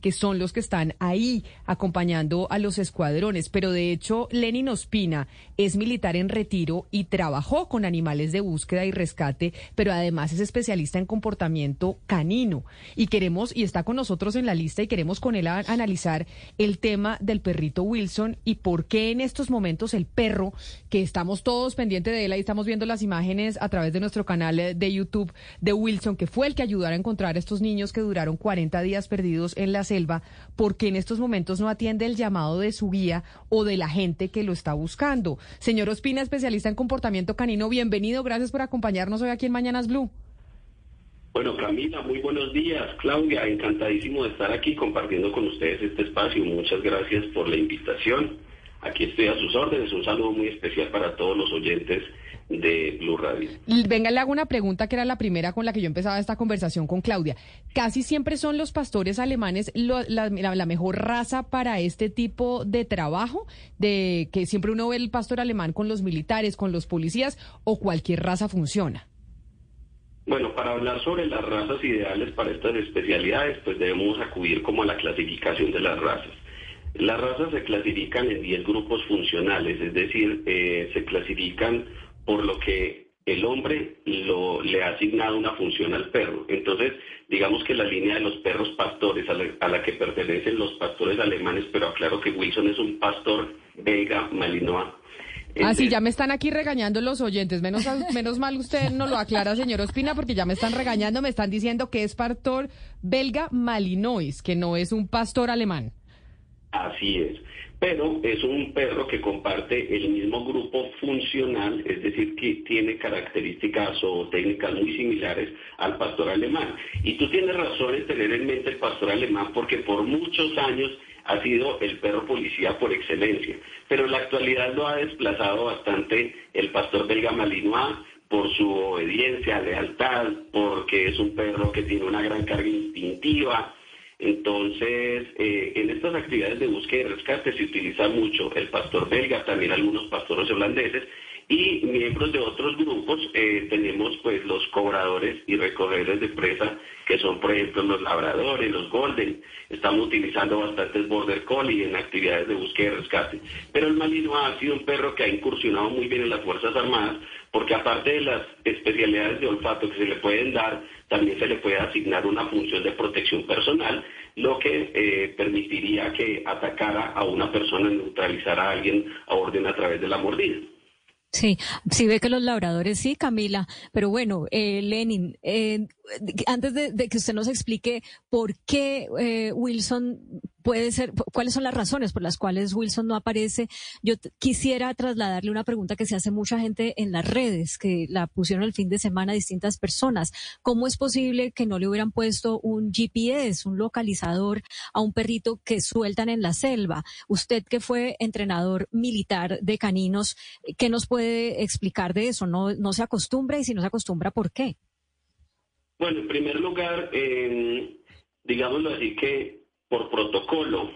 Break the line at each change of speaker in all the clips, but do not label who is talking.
Que son los que están ahí acompañando a los escuadrones. Pero de hecho, Lenin Ospina es militar en retiro y trabajó con animales de búsqueda y rescate, pero además es especialista en comportamiento canino. Y queremos, y está con nosotros en la lista, y queremos con él analizar el tema del perrito Wilson y por qué en estos momentos el perro, que estamos todos pendientes de él, ahí estamos viendo las imágenes a través de nuestro canal de YouTube de Wilson, que fue el que ayudó a encontrar a estos niños que duraron 40 días perdidos en las selva porque en estos momentos no atiende el llamado de su guía o de la gente que lo está buscando. Señor Ospina, especialista en comportamiento canino, bienvenido, gracias por acompañarnos hoy aquí en Mañanas Blue.
Bueno, Camila, muy buenos días. Claudia, encantadísimo de estar aquí compartiendo con ustedes este espacio. Muchas gracias por la invitación. Aquí estoy a sus órdenes. Un saludo muy especial para todos los oyentes de Blue Radio.
Venga, le hago una pregunta que era la primera con la que yo empezaba esta conversación con Claudia. Casi siempre son los pastores alemanes la, mejor raza para este tipo de trabajo, de que siempre uno ve el pastor alemán con los militares, con los policías, o cualquier raza funciona.
Bueno, para hablar sobre las razas ideales para estas especialidades, pues debemos acudir como a la clasificación de las razas. Las razas se clasifican en 10 grupos funcionales, es decir, eh, se clasifican por lo que el hombre lo, le ha asignado una función al perro. Entonces, digamos que la línea de los perros pastores a la, que pertenecen los pastores alemanes, pero aclaro que Wilson es un pastor belga malinois.
Ah, sí, ya me están aquí regañando los oyentes. Menos, menos mal usted no lo aclara, señor Ospina, porque ya me están regañando, me están diciendo que es pastor belga malinois, que no es un pastor alemán.
Así es pero es un perro que comparte el mismo grupo funcional, es decir, que tiene características o técnicas muy similares al pastor alemán. Y tú tienes razón en tener en mente el pastor alemán porque por muchos años ha sido el perro policía por excelencia, pero en la actualidad lo ha desplazado bastante el pastor belga malinois por su obediencia, lealtad, porque es un perro que tiene una gran carga instintiva, entonces, eh, en estas actividades de búsqueda y rescate se utiliza mucho el pastor belga, también algunos pastores holandeses y miembros de otros grupos. Eh, tenemos pues los cobradores y recorredores de presa, que son por ejemplo los labradores, los golden. Estamos utilizando bastantes border collie en actividades de búsqueda y rescate. Pero el malino ha sido un perro que ha incursionado muy bien en las Fuerzas Armadas, porque aparte de las especialidades de olfato que se le pueden dar, también se le puede asignar una función de protección personal, lo que eh, permitiría que atacara a una persona, neutralizara a alguien a orden a través de la mordida.
Sí, sí ve que los labradores sí, Camila, pero bueno, eh, Lenin, eh, antes de, que usted nos explique por qué eh, Wilson puede ser, cuáles son las razones por las cuales Wilson no aparece, yo quisiera trasladarle una pregunta que se hace mucha gente en las redes, que la pusieron el fin de semana distintas personas. ¿Cómo es posible que no le hubieran puesto un GPS, un localizador a un perrito que sueltan en la selva? Usted que fue entrenador militar de caninos, ¿qué nos puede explicar de eso? No, no se acostumbra y si no se acostumbra, ¿por qué?
Bueno, en primer lugar, eh, digámoslo así que por protocolo,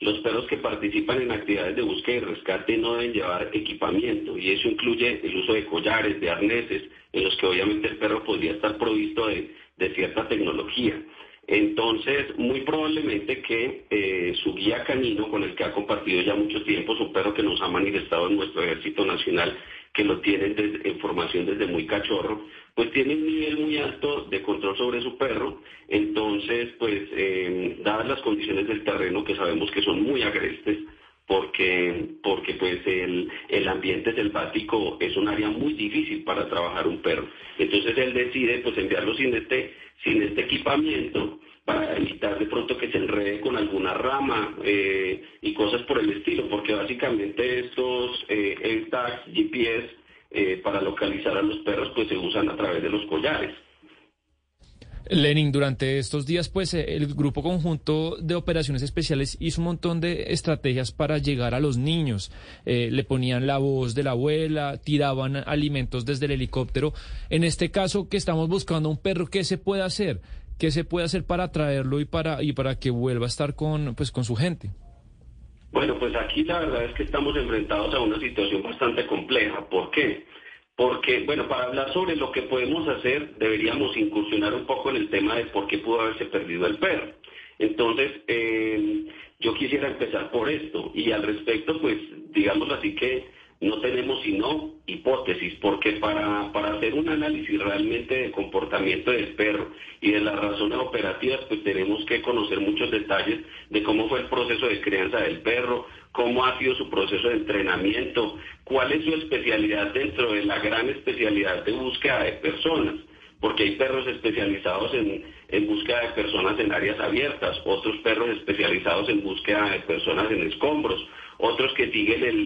los perros que participan en actividades de búsqueda y rescate no deben llevar equipamiento y eso incluye el uso de collares, de arneses, en los que obviamente el perro podría estar provisto de, cierta tecnología. Entonces, muy probablemente que eh, su guía canino, con el que ha compartido ya mucho tiempo, es un perro que nos ha manifestado en nuestro Ejército Nacional, que lo tienen en formación desde muy cachorro, pues tiene un nivel muy alto de control sobre su perro. Entonces, pues, eh, dadas las condiciones del terreno, que sabemos que son muy agrestes, porque, porque pues el, el ambiente selvático es un área muy difícil para trabajar un perro. Entonces él decide pues enviarlo sin este, sin este equipamiento para evitar de pronto que se enrede alguna rama eh, y cosas por el estilo, porque básicamente estos eh, GPS eh, para localizar a los perros pues se usan a través de los collares.
Lenin, durante estos días, pues eh, el Grupo Conjunto de Operaciones Especiales hizo un montón de estrategias para llegar a los niños. Le ponían la voz de la abuela, tiraban alimentos desde el helicóptero. En este caso, que estamos buscando un perro, ¿qué se puede hacer? ¿Qué se puede hacer para atraerlo y para, y para que vuelva a estar con, pues, con su gente?
Bueno, pues aquí la verdad es que estamos enfrentados a una situación bastante compleja. ¿Por qué? Porque, bueno, para hablar sobre lo que podemos hacer, deberíamos incursionar un poco en el tema de por qué pudo haberse perdido el perro. Entonces, eh, yo quisiera empezar por esto. Y al respecto, pues, digamos así que no tenemos sino hipótesis, porque para, para hacer un análisis realmente de comportamiento del perro y de las razones operativas, pues tenemos que conocer muchos detalles de cómo fue el proceso de crianza del perro, cómo ha sido su proceso de entrenamiento, cuál es su especialidad dentro de la gran especialidad de búsqueda de personas porque hay perros especializados en, en, búsqueda de personas en áreas abiertas, otros perros especializados en búsqueda de personas en escombros, otros que siguen el...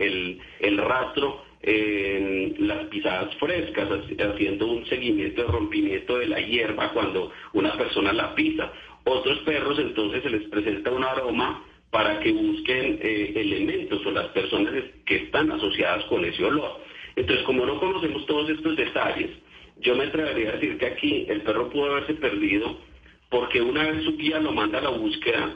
El, rastro en las pisadas frescas, haciendo un seguimiento de rompimiento de la hierba cuando una persona la pisa. Otros perros entonces se les presenta un aroma para que busquen eh, elementos o las personas que están asociadas con ese olor. Entonces, como no conocemos todos estos detalles, yo me atrevería a decir que aquí el perro pudo haberse perdido porque una vez su guía lo manda a la búsqueda,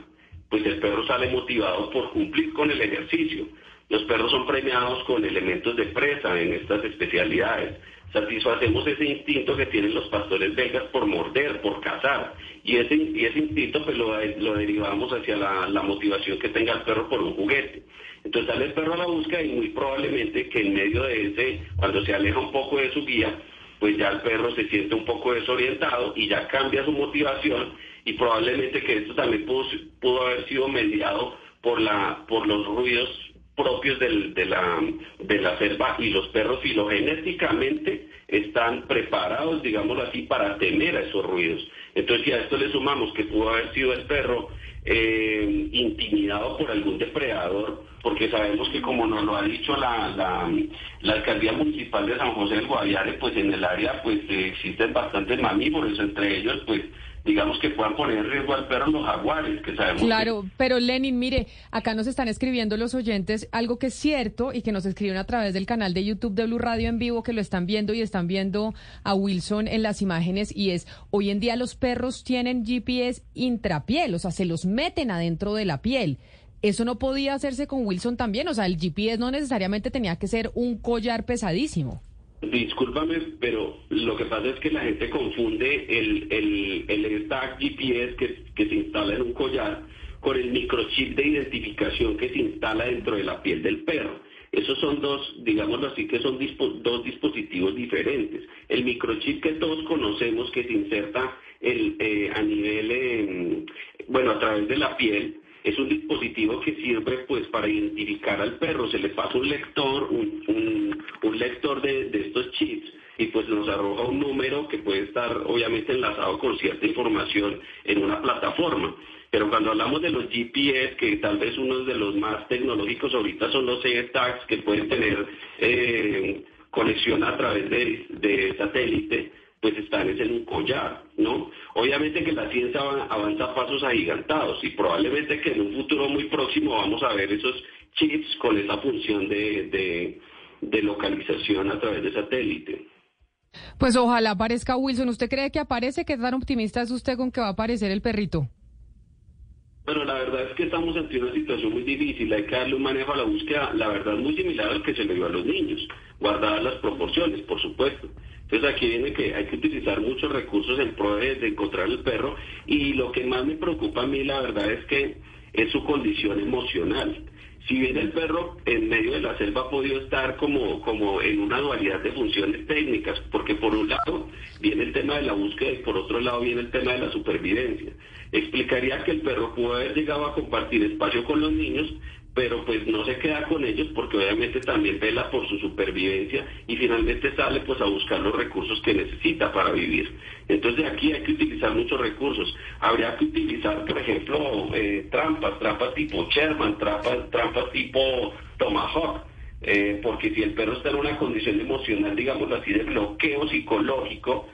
pues el perro sale motivado por cumplir con el ejercicio. Los perros son premiados con elementos de presa en estas especialidades satisfacemos ese instinto que tienen los pastores belgas por morder, por cazar. Y ese, instinto pues lo, derivamos hacia la, la, motivación que tenga el perro por un juguete. Entonces sale el perro a la búsqueda y muy probablemente que en medio de ese, cuando se aleja un poco de su guía, pues ya el perro se siente un poco desorientado y ya cambia su motivación y probablemente que esto también pudo, pudo haber sido mediado por, la, por los ruidos propios del, de, la, de la selva y los perros filogenéticamente están preparados, digámoslo así, para temer a esos ruidos. Entonces, si a esto le sumamos que pudo haber sido el perro eh, intimidado por algún depredador, porque sabemos que como nos lo ha dicho la, la, alcaldía municipal de San José del Guaviare, pues en el área pues existen bastantes mamíferos, entre ellos pues digamos que puedan poner en riesgo al perro los jaguares, que sabemos.
Claro, pero Lenin, mire, acá nos están escribiendo los oyentes algo que es cierto y que nos escriben a través del canal de YouTube de Blue Radio en vivo, que lo están viendo y están viendo a Wilson en las imágenes, y es, hoy en día los perros tienen GPS intrapiel, o sea, se los meten adentro de la piel. Eso no podía hacerse con Wilson también, o sea, el GPS no necesariamente tenía que ser un collar pesadísimo.
Discúlpame, pero lo que pasa es que la gente confunde el, el, stack GPS que, se instala en un collar con el microchip de identificación que se instala dentro de la piel del perro. Esos son dos, digámoslo así, que son dos dispositivos diferentes. El microchip que todos conocemos que se inserta el, eh, a nivel, eh, bueno, a través de la piel, es un dispositivo que sirve pues para identificar al perro. Se le pasa un lector, un, lector de, estos chips y pues nos arroja un número que puede estar obviamente enlazado con cierta información en una plataforma. Pero cuando hablamos de los GPS, que tal vez uno de los más tecnológicos ahorita son los tags que pueden tener eh, conexión a través de satélite, pues están en un collar, ¿no? Obviamente que la ciencia avanza a pasos agigantados y probablemente que en un futuro muy próximo vamos a ver esos chips con esa función de, de, localización a través de satélite.
Pues ojalá aparezca Wilson. ¿Usted cree que aparece? ¿Qué tan optimista es usted con que va a aparecer el perrito?
Bueno, la verdad es que estamos ante una situación muy difícil. Hay que darle un manejo a la búsqueda, la verdad, muy similar al que se le dio a los niños, guardadas las proporciones, por supuesto. Entonces aquí viene que hay que utilizar muchos recursos en pro de, encontrar el perro y lo que más me preocupa a mí la verdad es que es su condición emocional. Si bien el perro en medio de la selva ha podido estar como, como en una dualidad de funciones técnicas, porque por un lado viene el tema de la búsqueda y por otro lado viene el tema de la supervivencia. Explicaría que el perro pudo haber llegado a compartir espacio con los niños, pero pues no se queda con ellos porque obviamente también vela por su supervivencia y finalmente sale pues a buscar los recursos que necesita para vivir. Entonces aquí hay que utilizar muchos recursos. Habría que utilizar, por ejemplo, eh, trampas, trampas tipo Sherman, trampas, trampas tipo Tomahawk. Eh, porque si el perro está en una condición emocional, digamos así, de bloqueo psicológico,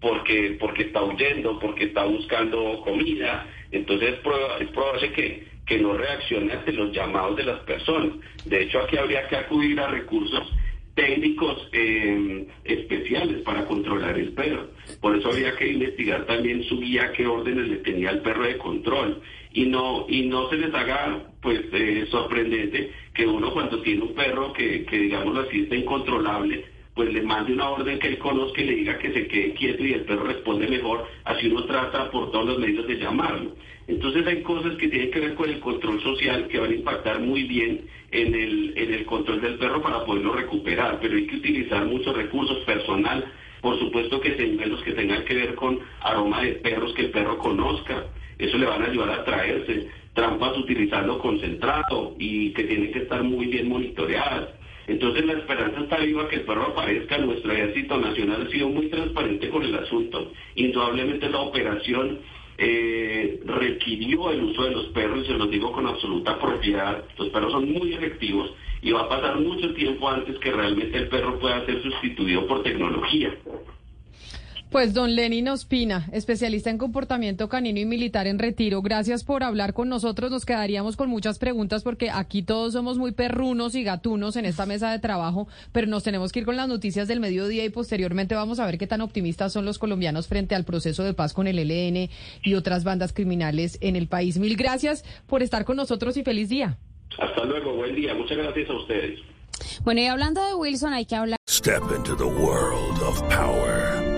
porque, porque está huyendo, porque está buscando comida, entonces es, probable que que no reaccione ante los llamados de las personas. De hecho, aquí habría que acudir a recursos técnicos eh, especiales para controlar el perro. Por eso habría que investigar también su guía, qué órdenes le tenía el perro de control. Y no, y no se les haga pues eh, sorprendente que uno cuando tiene un perro que, que digámoslo así está incontrolable, pues le mande una orden que él conozca y le diga que se quede quieto y el perro responde mejor, así uno trata por todos los medios de llamarlo. Entonces hay cosas que tienen que ver con el control social que van a impactar muy bien en el, en el control del perro para poderlo recuperar, pero hay que utilizar muchos recursos personal, por supuesto que señuelos que tengan que ver con aroma de perros que el perro conozca, eso le van a ayudar a traerse, trampas utilizando concentrado y que tienen que estar muy bien monitoreadas entonces la esperanza está viva que el perro aparezca. Nuestro ejército nacional ha sido muy transparente con el asunto. Indudablemente la operación eh, requirió el uso de los perros y se los digo con absoluta propiedad. Los perros son muy efectivos y va a pasar mucho tiempo antes que realmente el perro pueda ser sustituido por tecnología.
Pues don Lenin Ospina, especialista en comportamiento canino y militar en retiro, gracias por hablar con nosotros. Nos quedaríamos con muchas preguntas porque aquí todos somos muy perrunos y gatunos en esta mesa de trabajo, pero nos tenemos que ir con las noticias del mediodía y posteriormente vamos a ver qué tan optimistas son los colombianos frente al proceso de paz con el ELN y otras bandas criminales en el país. Mil gracias por estar con nosotros y feliz día.
Hasta luego, buen día. Muchas gracias a ustedes.
Bueno, y hablando de Wilson, hay que hablar.
Step into the world of power,